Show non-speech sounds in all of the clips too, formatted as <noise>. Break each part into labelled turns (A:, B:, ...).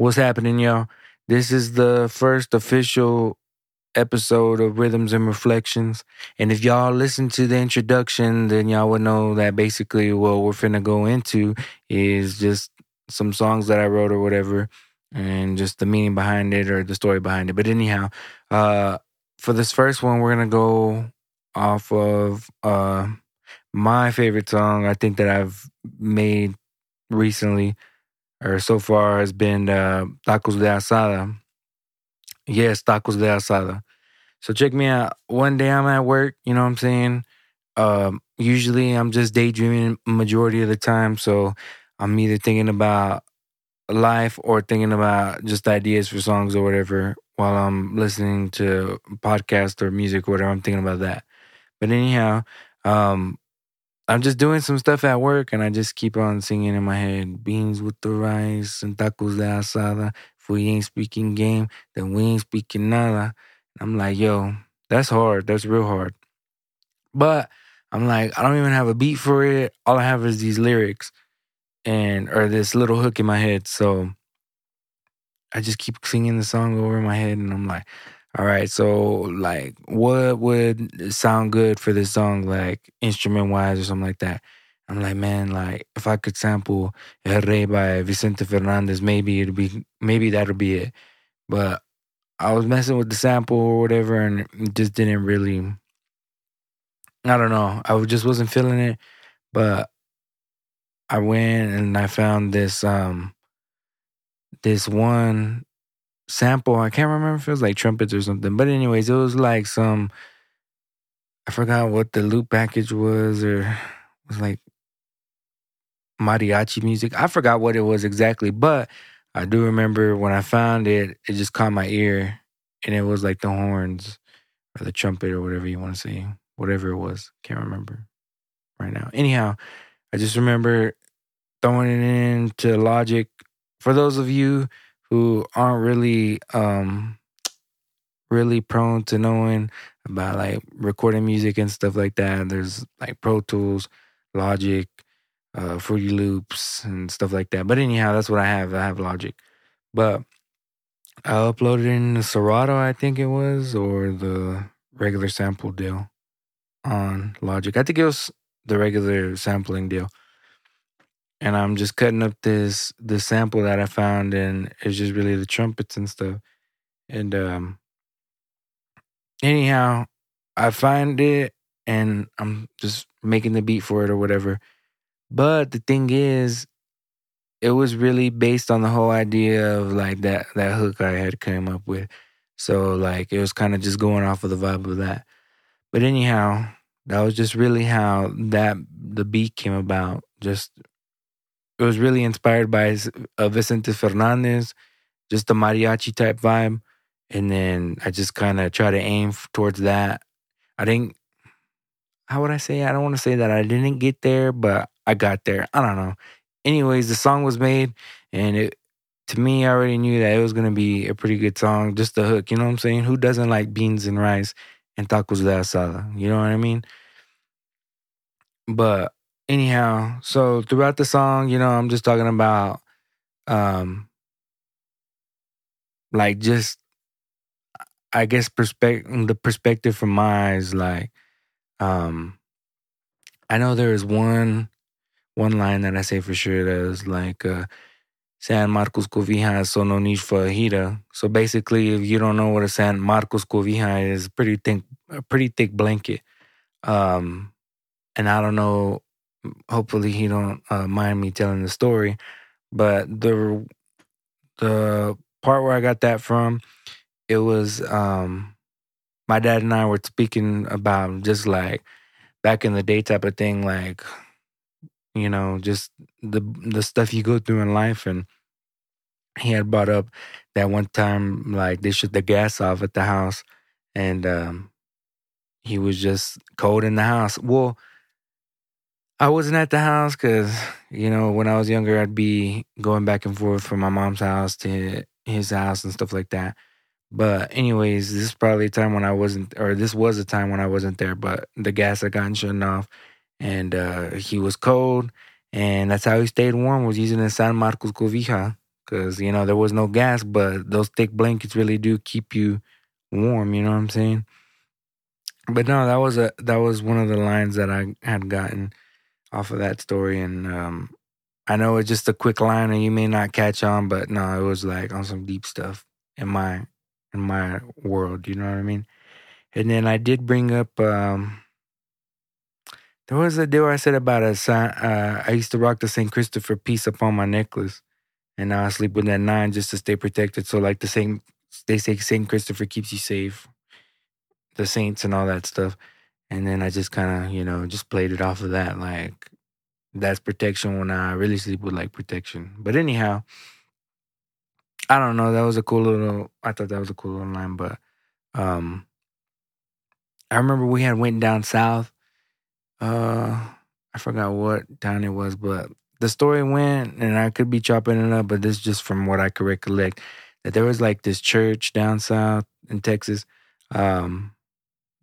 A: What's happening, y'all? This is the first official episode of Rhythms and Reflections. And if y'all listen to the introduction, then y'all would know that basically what we're finna go into is just some songs that I wrote or whatever, and just the meaning behind it or the story behind it. But anyhow, uh, for this first one, we're gonna go off of uh, my favorite song. I think that I've made recently or so far has been uh, Tacos de Asada. Yes, Tacos de Asada. So check me out. One day I'm at work, you know what I'm saying? Um, usually I'm just daydreaming majority of the time. So I'm either thinking about life or thinking about just ideas for songs or whatever while I'm listening to podcast or music or whatever. I'm thinking about that. But anyhow, um, I'm just doing some stuff at work and I just keep on singing in my head beans with the rice and tacos de asada. If we ain't speaking game, then we ain't speaking nada. I'm like, yo, that's hard. That's real hard. But I'm like, I don't even have a beat for it. All I have is these lyrics and or this little hook in my head. So I just keep singing the song over my head and I'm like, all right, so like, what would sound good for this song, like instrument wise or something like that? I'm like, man, like if I could sample El Rey by Vicente Fernandez, maybe it'd be, maybe that'll be it. But I was messing with the sample or whatever, and it just didn't really. I don't know. I just wasn't feeling it, but I went and I found this um this one sample. I can't remember if it was like trumpets or something. But anyways, it was like some I forgot what the loop package was or it was like mariachi music. I forgot what it was exactly, but I do remember when I found it, it just caught my ear and it was like the horns or the trumpet or whatever you want to say. Whatever it was. Can't remember right now. Anyhow, I just remember throwing it into Logic. For those of you who aren't really um really prone to knowing about like recording music and stuff like that. There's like Pro Tools, Logic, uh, Fruity Loops, and stuff like that. But anyhow, that's what I have. I have Logic, but I uploaded in the Serato, I think it was, or the regular sample deal on Logic. I think it was the regular sampling deal and I'm just cutting up this this sample that I found, and it's just really the trumpets and stuff. And um, anyhow, I find it, and I'm just making the beat for it or whatever. But the thing is, it was really based on the whole idea of like that that hook I had came up with. So like it was kind of just going off of the vibe of that. But anyhow, that was just really how that the beat came about. Just it was really inspired by uh, Vicente Fernandez, just the mariachi type vibe. And then I just kind of try to aim towards that. I didn't, how would I say? I don't want to say that I didn't get there, but I got there. I don't know. Anyways, the song was made, and it, to me, I already knew that it was gonna be a pretty good song. Just the hook, you know what I'm saying? Who doesn't like beans and rice and tacos de asada? You know what I mean? But anyhow, so throughout the song, you know, I'm just talking about um like just I guess perspective the perspective from my eyes, like um I know there is one one line that I say for sure that is like uh San Marcos Cobija so no need for a heater. So basically if you don't know what a San Marcos Cobija is, pretty thick a pretty thick blanket. Um and I don't know hopefully he don't uh, mind me telling the story. But the the part where I got that from, it was um, my dad and I were speaking about just like back in the day type of thing, like you know, just the the stuff you go through in life. And he had brought up that one time, like they shut the gas off at the house, and um, he was just cold in the house. Well I wasn't at the house because, you know, when I was younger, I'd be going back and forth from my mom's house to his house and stuff like that. But, anyways, this is probably a time when I wasn't, or this was a time when I wasn't there, but the gas had gotten shut off and uh, he was cold. And that's how he stayed warm, was using a San Marcos Cobija because you know there was no gas, but those thick blankets really do keep you warm. You know what I'm saying? But no, that was a that was one of the lines that I had gotten off of that story, and um, I know it's just a quick line, and you may not catch on, but no, it was like on some deep stuff in my in my world. You know what I mean? And then I did bring up. Um, there was a deal I said about a sign. Uh, I used to rock the St. Christopher piece upon my necklace, and now I sleep with that nine just to stay protected. So like the same, they say St. Christopher keeps you safe, the saints and all that stuff. And then I just kind of, you know, just played it off of that. Like that's protection when I really sleep with like protection. But anyhow, I don't know. That was a cool little. I thought that was a cool little line, but um, I remember we had went down south uh I forgot what town it was, but the story went, and I could be chopping it up, but this is just from what I could recollect, that there was like this church down south in Texas, um,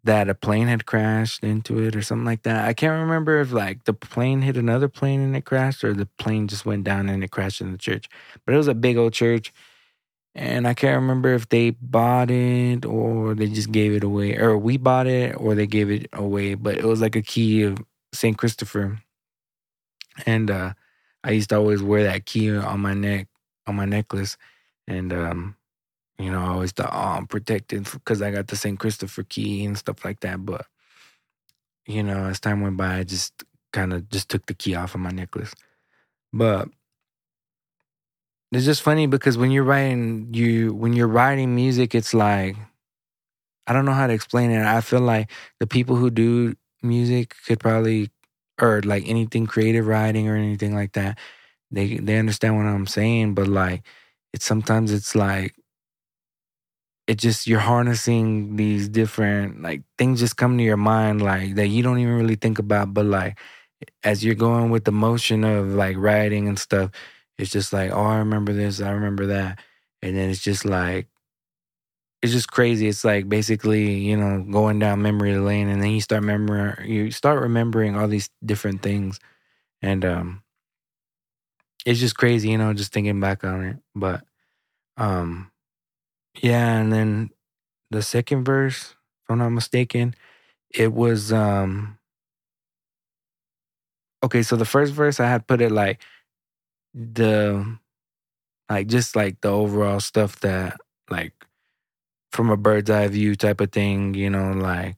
A: that a plane had crashed into it or something like that. I can't remember if like the plane hit another plane and it crashed, or the plane just went down and it crashed in the church. But it was a big old church, and I can't remember if they bought it or they just gave it away, or we bought it or they gave it away. But it was like a key of Saint Christopher, and uh, I used to always wear that key on my neck, on my necklace, and um, you know, I always thought, oh, I'm protected because I got the Saint Christopher key and stuff like that. But you know, as time went by, I just kind of just took the key off of my necklace. But it's just funny because when you're writing you when you're writing music, it's like I don't know how to explain it. I feel like the people who do music could probably or like anything creative writing or anything like that, they they understand what I'm saying, but like it's sometimes it's like it just you're harnessing these different like things just come to your mind like that you don't even really think about but like as you're going with the motion of like writing and stuff it's just like, oh, I remember this, I remember that. And then it's just like, it's just crazy. It's like basically, you know, going down memory lane and then you start remembering, you start remembering all these different things. And, um, it's just crazy, you know, just thinking back on it. But, um, yeah. And then the second verse, if I'm not mistaken, it was, um, okay. So the first verse, I had put it like, the like just like the overall stuff that like from a bird's eye view type of thing, you know, like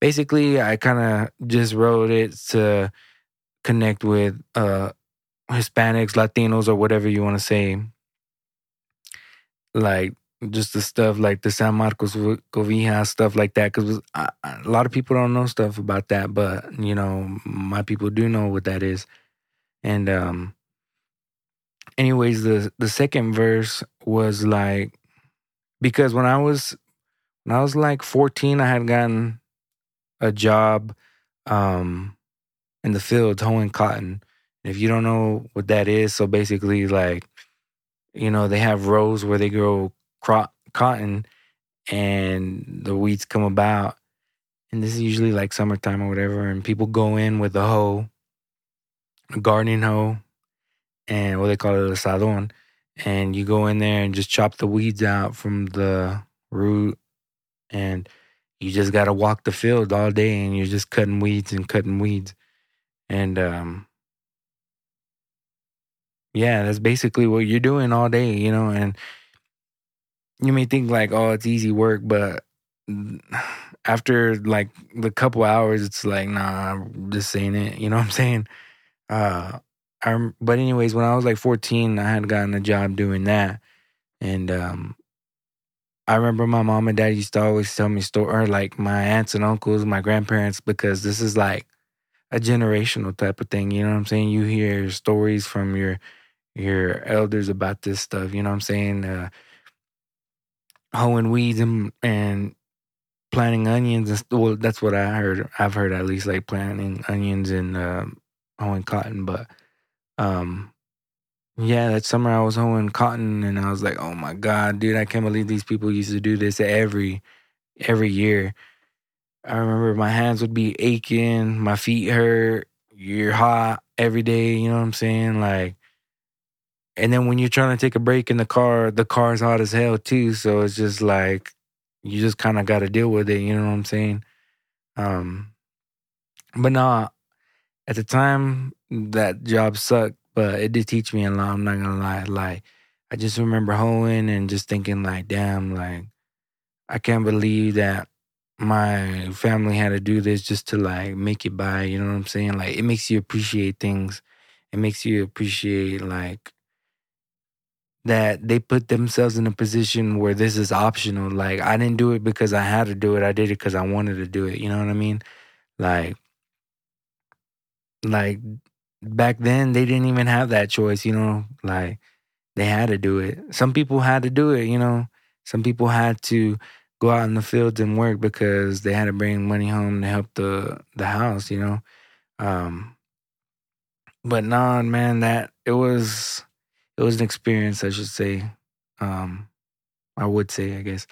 A: basically I kind of just wrote it to connect with uh Hispanics, Latinos or whatever you want to say. Like just the stuff like the San Marcos Cobija stuff like that cuz a lot of people don't know stuff about that, but you know, my people do know what that is. And um anyways, the the second verse was like because when I was when I was like 14, I had gotten a job um in the field hoeing cotton. If you don't know what that is, so basically like you know, they have rows where they grow cotton and the weeds come about and this is usually like summertime or whatever and people go in with a hoe a gardening hoe and what they call it, a sadon. And you go in there and just chop the weeds out from the root. And you just got to walk the field all day and you're just cutting weeds and cutting weeds. And, um, yeah, that's basically what you're doing all day, you know. And you may think like, oh, it's easy work, but after like the couple hours, it's like, nah, this ain't it. You know what I'm saying? Uh, I, but anyways, when I was like 14, I had gotten a job doing that, and um, I remember my mom and dad used to always tell me story, or like my aunts and uncles, my grandparents, because this is like a generational type of thing. You know what I'm saying? You hear stories from your your elders about this stuff. You know what I'm saying? Uh, hoeing weeds and, and planting onions. And, well, that's what I heard. I've heard at least like planting onions and uh, hoeing cotton, but um, yeah, that summer I was hoeing cotton, and I was like, "Oh my god, dude! I can't believe these people used to do this every every year." I remember my hands would be aching, my feet hurt. You're hot every day. You know what I'm saying? Like, and then when you're trying to take a break in the car, the car's hot as hell too. So it's just like you just kind of got to deal with it. You know what I'm saying? Um, but nah, at the time that job sucked, but it did teach me a lot. I'm not gonna lie. Like I just remember hoeing and just thinking like, damn, like I can't believe that my family had to do this just to like make it by. You know what I'm saying? Like it makes you appreciate things. It makes you appreciate like that they put themselves in a position where this is optional. Like I didn't do it because I had to do it. I did it because I wanted to do it. You know what I mean? Like, like back then they didn't even have that choice. You know, like they had to do it. Some people had to do it. You know, some people had to go out in the fields and work because they had to bring money home to help the the house. You know, um, but nah, man, that it was it was an experience, I should say. Um, I would say, I guess.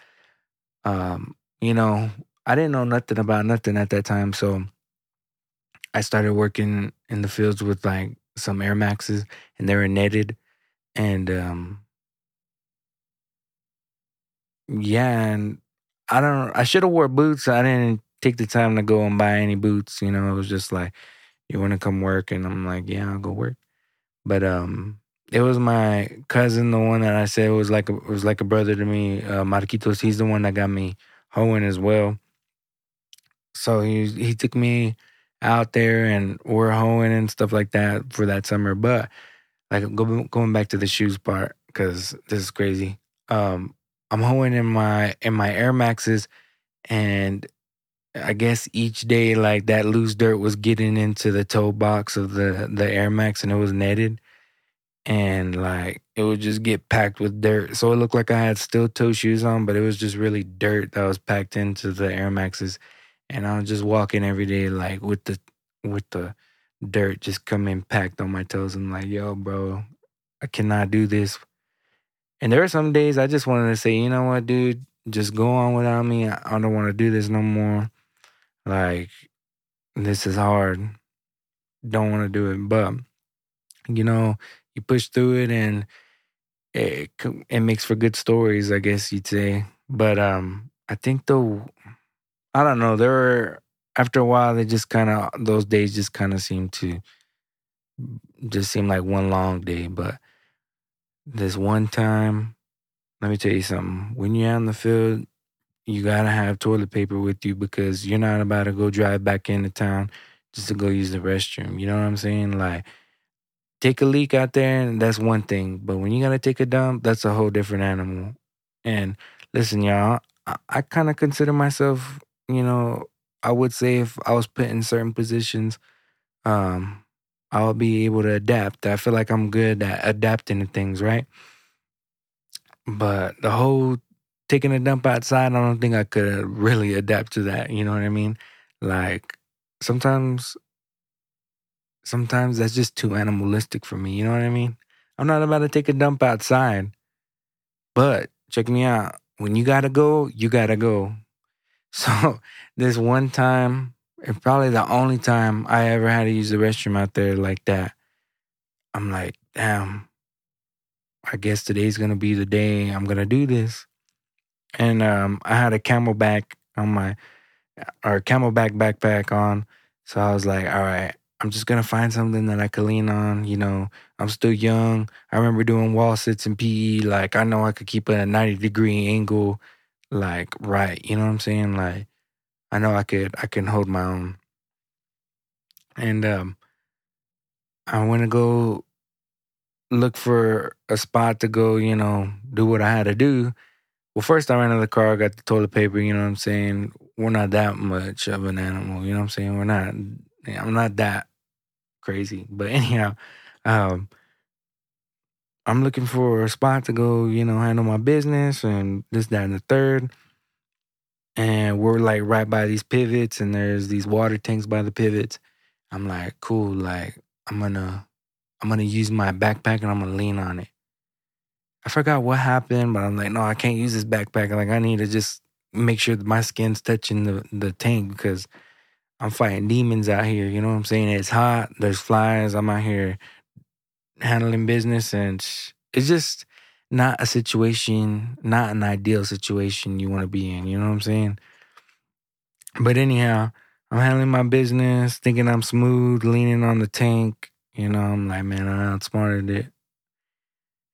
A: Um, you know, I didn't know nothing about nothing at that time, so I started working in the fields with like some Air Maxes, and they were netted, and um, yeah, and I don't. I should have wore boots. I didn't take the time to go and buy any boots. You know, it was just like, you want to come work, and I'm like, yeah, I'll go work. But um, it was my cousin, the one that I said was like a, was like a brother to me, uh, Marquitos. He's the one that got me hoeing as well. So he he took me out there and we're hoeing and stuff like that for that summer. But like go, going back to the shoes part because this is crazy. Um, I'm hoeing in my in my Air Maxes, and I guess each day like that loose dirt was getting into the toe box of the the Air Max, and it was netted and like it would just get packed with dirt. So it looked like I had steel toe shoes on, but it was just really dirt that was packed into the Air Maxes. And I was just walking every day like with the with the dirt just coming packed on my toes. I'm like, yo, bro, I cannot do this. And there were some days I just wanted to say, you know what, dude, just go on without me. I don't want to do this no more. Like, this is hard. Don't want to do it. But, you know, you push through it and it it makes for good stories, I guess you'd say. But um, I think though, I don't know. There were after a while, they just kind of those days just kind of seem to just seem like one long day. But this one time, let me tell you something. When you're out in the field, you gotta have toilet paper with you because you're not about to go drive back into town just to go use the restroom. You know what I'm saying? Like take a leak out there and that's one thing. But when you gotta take a dump, that's a whole different animal. And listen, y'all, I, I kind of consider myself, you know, I would say if I was put in certain positions, um, I'll be able to adapt. I feel like I'm good at adapting to things, right? But the whole taking a dump outside, I don't think I could really adapt to that. You know what I mean? Like sometimes sometimes that's just too animalistic for me. You know what I mean? I'm not about to take a dump outside. But check me out. When you gotta go, you gotta go. <laughs> So this one time, and probably the only time I ever had to use the restroom out there like that, I'm like, damn, I guess today's gonna be the day I'm gonna do this. And um, I had a CamelBak on my or CamelBak backpack on. So I was like, all right, I'm just gonna find something that I can lean on. You know, I'm still young. I remember doing wall sits in PE. Like I know I could keep a 90 degree angle, like right. You know what I'm saying? Like I know I could. I can hold my own. And um, I want to go look for a spot to go. You know, do what I had to do. Well, first I ran to the car, got the toilet paper. You know what I'm saying? We're not that much of an animal. You know what I'm saying? We're not. I'm not that crazy. But <laughs> anyhow, um, I'm looking for a spot to go, you know, handle my business and this, that, and the third. And we're like right by these pivots, and there's these water tanks by the pivots. I'm like, cool, like I'm gonna I'm gonna use my backpack and I'm gonna lean on it. I forgot what happened, but I'm like, no, I can't use this backpack. Like I need to just make sure that my skin's touching the, the tank because I'm fighting demons out here. You know what I'm saying? It's hot. There's flies. I'm out here handling business, and it's just not a situation, not an ideal situation you want to be in. You know what I'm saying? But anyhow, I'm handling my business, thinking I'm smooth, leaning on the tank. You know, I'm like, man, I outsmarted it.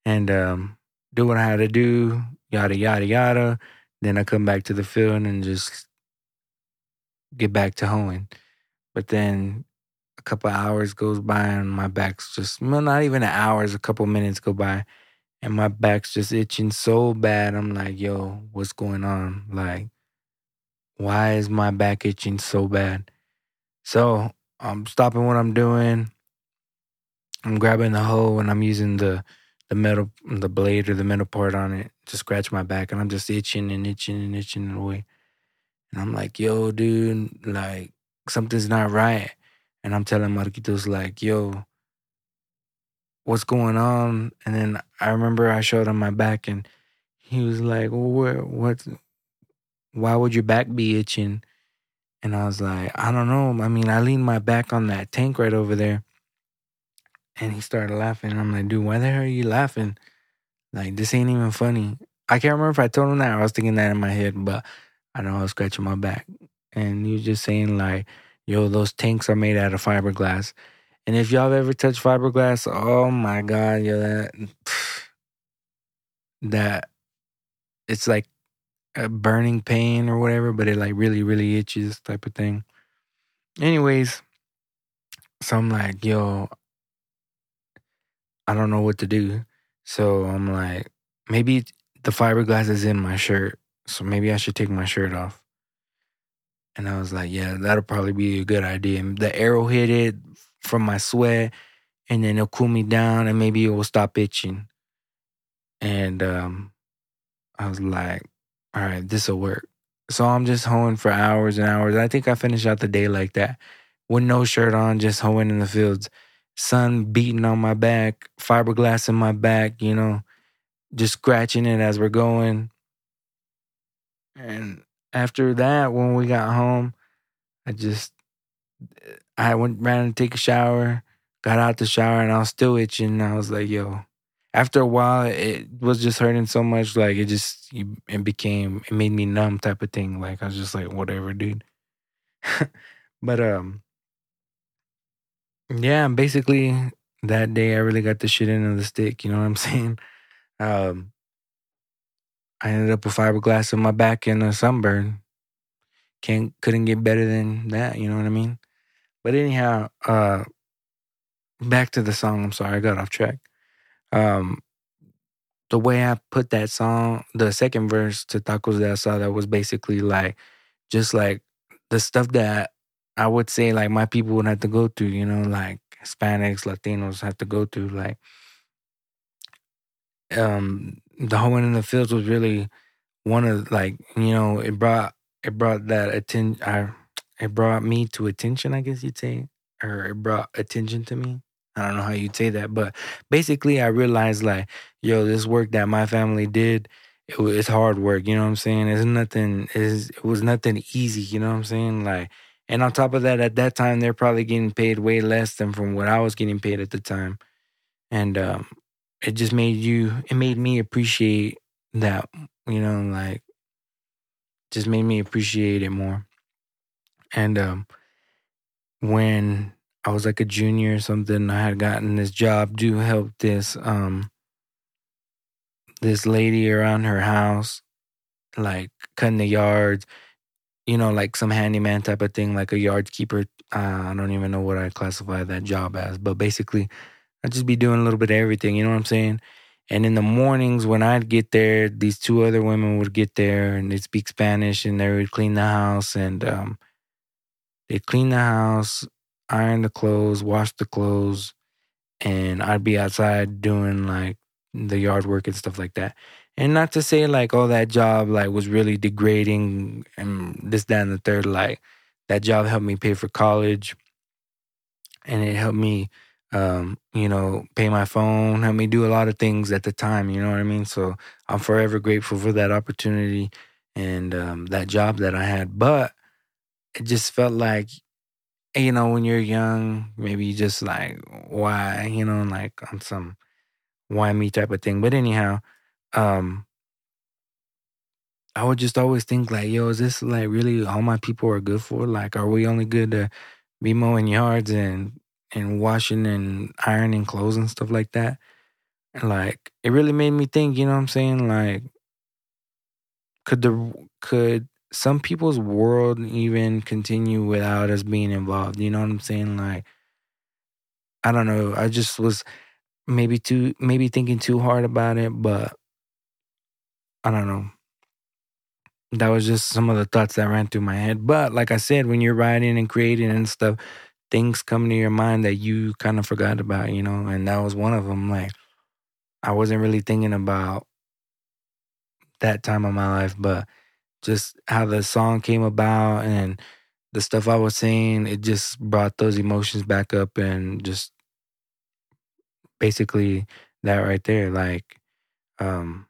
A: And um, do what I had to do, yada, yada, yada. Then I come back to the field and just get back to hoeing. But then a couple hours goes by and my back's just, well, not even hours, a couple minutes go by and my back's just itching so bad. I'm like, yo, what's going on? Like, why is my back itching so bad? So I'm stopping what I'm doing. I'm grabbing the hoe and I'm using the the metal the blade or the metal part on it to scratch my back and I'm just itching and itching and itching away. And I'm like, yo, dude, like something's not right. And I'm telling Marquitos like, yo, what's going on? And then I remember I showed him my back and he was like, what, why would your back be itching? And I was like, I don't know. I mean, I leaned my back on that tank right over there. And he started laughing. I'm like, dude, why the hell are you laughing? Like, this ain't even funny. I can't remember if I told him that I was thinking that in my head, but I know I was scratching my back. And he was just saying, like, yo, those tanks are made out of fiberglass. And if y'all ever touched fiberglass, oh my God, yo, that, <sighs> that, it's like a burning pain or whatever, but it like really, really itches type of thing. Anyways, so I'm like, yo, I don't know what to do. So I'm like, maybe the fiberglass is in my shirt. So maybe I should take my shirt off. And I was like, yeah, that'll probably be a good idea. The arrow hit it from my sweat, and then it'll cool me down, and maybe it will stop itching. And um, I was like, all right, this will work. So I'm just hoeing for hours and hours. I think I finished out the day like that with no shirt on, just hoeing in the fields. Sun beating on my back, fiberglass in my back, you know, just scratching it as we're going. And after that, when we got home, I just I went ran to take a shower, got out the shower, and I was still itching. I was like, yo, after a while, it was just hurting so much. Like it just it became it made me numb type of thing. Like I was just like whatever, dude. <laughs> but um, yeah, basically that day I really got the shit into the stick. You know what I'm <laughs> saying? Um, I ended up with fiberglass in my back and a sunburn. Can't couldn't get better than that. You know what I mean? But anyhow, uh, back to the song. I'm sorry, I got off track um, the way I put that song, the second verse to Tacos de Asada was basically like just like the stuff that I would say like my people would have to go through, you know, like Hispanics, Latinos have to go through. Like um the hoeing in the fields was really one of like, you know, it brought it brought that attention I it brought me to attention, I guess you'd say. Or it brought attention to me. I don't know how you'd say that, but basically, I realized like, yo, this work that my family did, it was it's hard work. You know what I'm saying? It's nothing. It's, it was nothing easy. You know what I'm saying? Like, and on top of that, at that time, they're probably getting paid way less than from what I was getting paid at the time, and um, it just made you. It made me appreciate that. You know, like, just made me appreciate it more. And um, when I was like a junior or something. I had gotten this job to help this um this lady around her house, like cutting the yards, you know, like some handyman type of thing, like a yard keeper. Uh, I don't even know what I classify that job as, but basically, I'd just be doing a little bit of everything. You know what I'm saying? And in the mornings when I'd get there, these two other women would get there and they'd speak Spanish and they would clean the house and um, they'd clean the house iron the clothes, wash the clothes, and I'd be outside doing like the yard work and stuff like that. And not to say like, oh, that job like was really degrading and this, that, and the third. Like that job helped me pay for college, and it helped me, um, you know, pay my phone, helped me do a lot of things at the time. You know what I mean? So I'm forever grateful for that opportunity and um, that job that I had. But it just felt like you know, when you're young, maybe you just like, why, you know, like on some, why me type of thing. But anyhow, um, I would just always think like, yo, is this like really all my people are good for? Like, are we only good to be mowing yards and and washing and ironing clothes and stuff like that? And like, it really made me think. You know what I'm saying? Like, could the could some people's world even continue without us being involved? You know what I'm saying? Like, I don't know. I just was maybe too maybe thinking too hard about it, but I don't know. That was just some of the thoughts that ran through my head. But like I said, when you're writing and creating and stuff, things come to your mind that you kind of forgot about, you know, and that was one of them. Like I wasn't really thinking about that time of my life, but just how the song came about and the stuff I was saying, it just brought those emotions back up and just basically that right there. Like, um,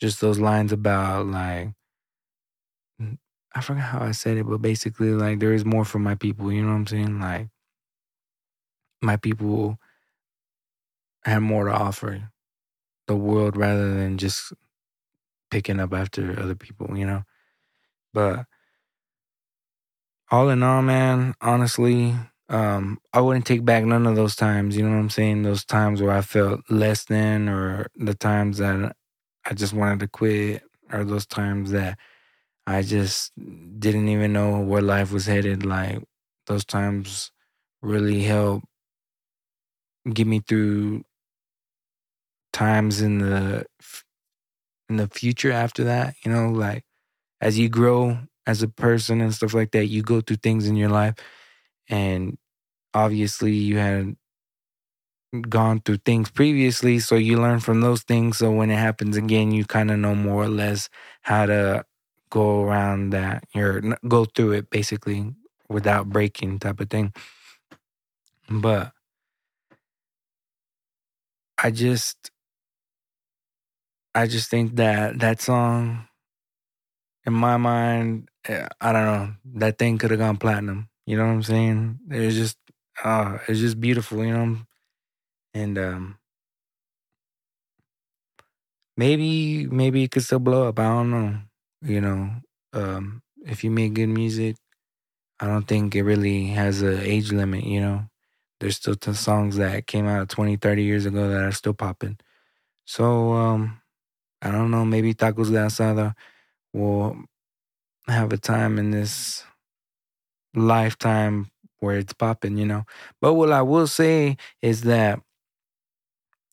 A: just those lines about like, I forgot how I said it, but basically, like, there is more for my people. You know what I'm saying? Like, my people have more to offer the world rather than just picking up after other people, you know? But all in all, man, honestly, um, I wouldn't take back none of those times. You know what I'm saying? Those times where I felt less than, or the times that I just wanted to quit, or those times that I just didn't even know where life was headed. Like those times really helped get me through times in the in the future after that. You know, like as you grow as a person and stuff like that, you go through things in your life. And obviously, you had gone through things previously. So you learn from those things. So when it happens again, you kind of know more or less how to go around that or go through it basically without breaking type of thing. But I just I just think that that song in my mind, eh, I don't know, that thing could have gone platinum. You know what I'm saying? It's just, uh, it's just beautiful, you know. And um, maybe, maybe it could still blow up. I don't know. You know, um, if you make good music, I don't think it really has an age limit. You know, there's still songs that came out 20, 30 years ago that are still popping. So um, I don't know. Maybe Tacos de Asada will have a time in this lifetime where it's popping, you know. But what I will say is that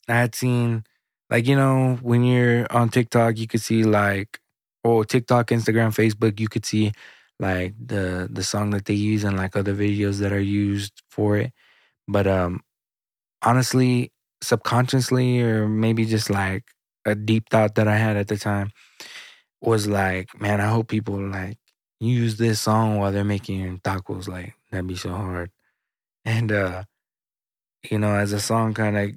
A: I had seen, like, you know, when you're on TikTok, you could see like, or TikTok, Instagram, Facebook, you could see like the the song that they use and like other videos that are used for it. But um honestly, subconsciously, or maybe just like a deep thought that I had at the time, was like, man, I hope people like use this song while they're making tacos. Like that'd be so hard. And uh, you know, as the song kind of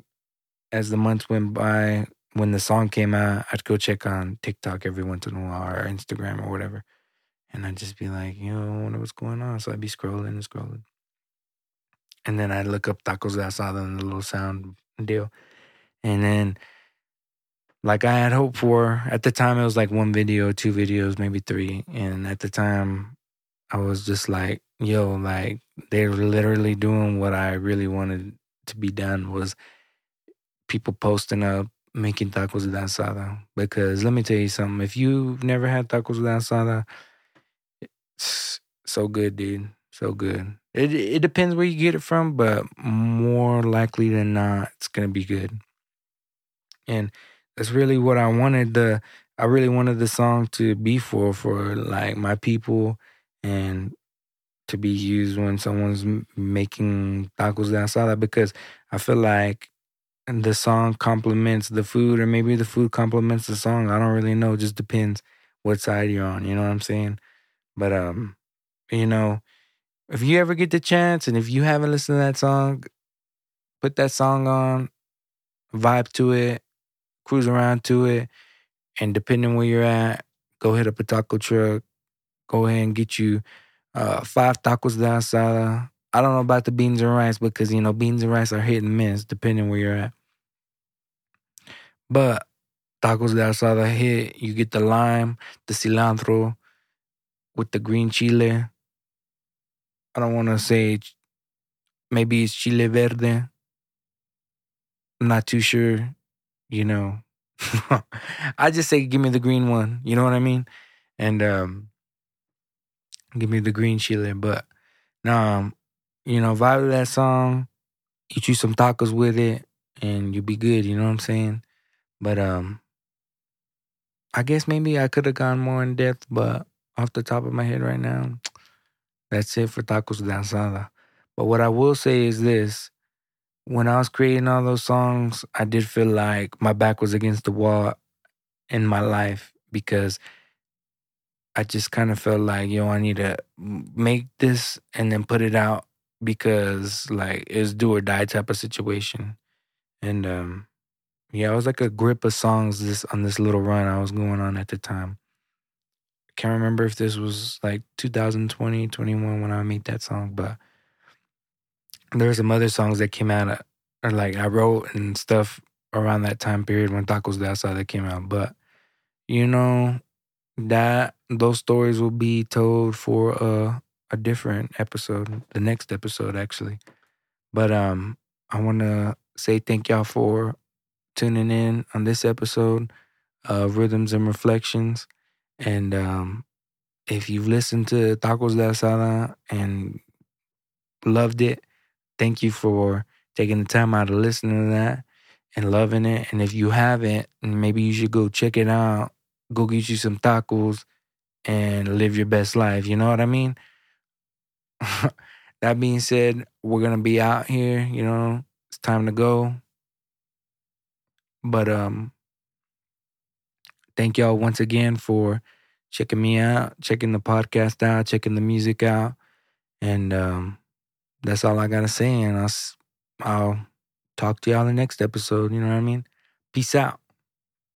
A: as the months went by, when the song came out, I'd go check on TikTok every once in a while or Instagram or whatever. And I'd just be like, know, I wonder what's going on. So I'd be scrolling and scrolling. And then I'd look up tacos de asada and the little sound deal. And then like I had hoped for. At the time, it was like one video, two videos, maybe three. And at the time, I was just like, yo, like they're literally doing what I really wanted to be done was people posting up making tacos de asada. Because let me tell you something, if you've never had tacos de asada, it's so good, dude. So good. It it depends where you get it from, but more likely than not, it's gonna be good. And that's really what I wanted the I really wanted the song to be for for like my people and to be used when someone's making tacos de asada because I feel like the song complements the food or maybe the food complements the song. I don't really know. It just depends what side you're on. You know what I'm saying? But um, you know, if you ever get the chance and if you haven't listened to that song, put that song on, vibe to it, cruise around to it, and depending where you're at, go hit up a taco truck. Go ahead and get you uh, five tacos de asada. I don't know about the beans and rice because you know beans and rice are hit and miss depending where you're at. But tacos de asada hit. You get the lime, the cilantro, with the green chile. I don't want to say maybe it's chile verde. I'm not too sure. You know, <laughs> I just say give me the green one. You know what I mean? And um, give me the green chile. But nah, um, you know, vibe that song. Eat you some tacos with it, and you'll be good. You know what I'm saying? But um, I guess maybe I could have gone more in depth, but off the top of my head right now, that's it for tacos de. But what I will say is this: when I was creating all those songs, I did feel like my back was against the wall in my life because I just kind of felt like, yo, I need to make this and then put it out because like it's do or die type of situation. And um yeah, it was like a grip of songs this on this little run I was going on at the time. I can't remember if this was like 2020, 21 when I made that song, but there were some other songs that came out uh, or like I wrote and stuff around that time period when Tacos de Asada came out. But you know, that those stories will be told for a a different episode, the next episode actually. But um I want to say thank y'all for tuning in on this episode of Rhythms and Reflections. And um if you've listened to Tacos de Asada and loved it, thank you for taking the time out of listening to that and loving it. And if you haven't, maybe you should go check it out. Go get you some tacos and live your best life. You know what I mean? <laughs> that being said, we're gonna be out here, you know, it's time to go. But um thank y'all once again for checking me out, checking the podcast out, checking the music out. And um that's all I gotta say. And I'll I'll talk to y'all in the next episode. You know what I mean? Peace out.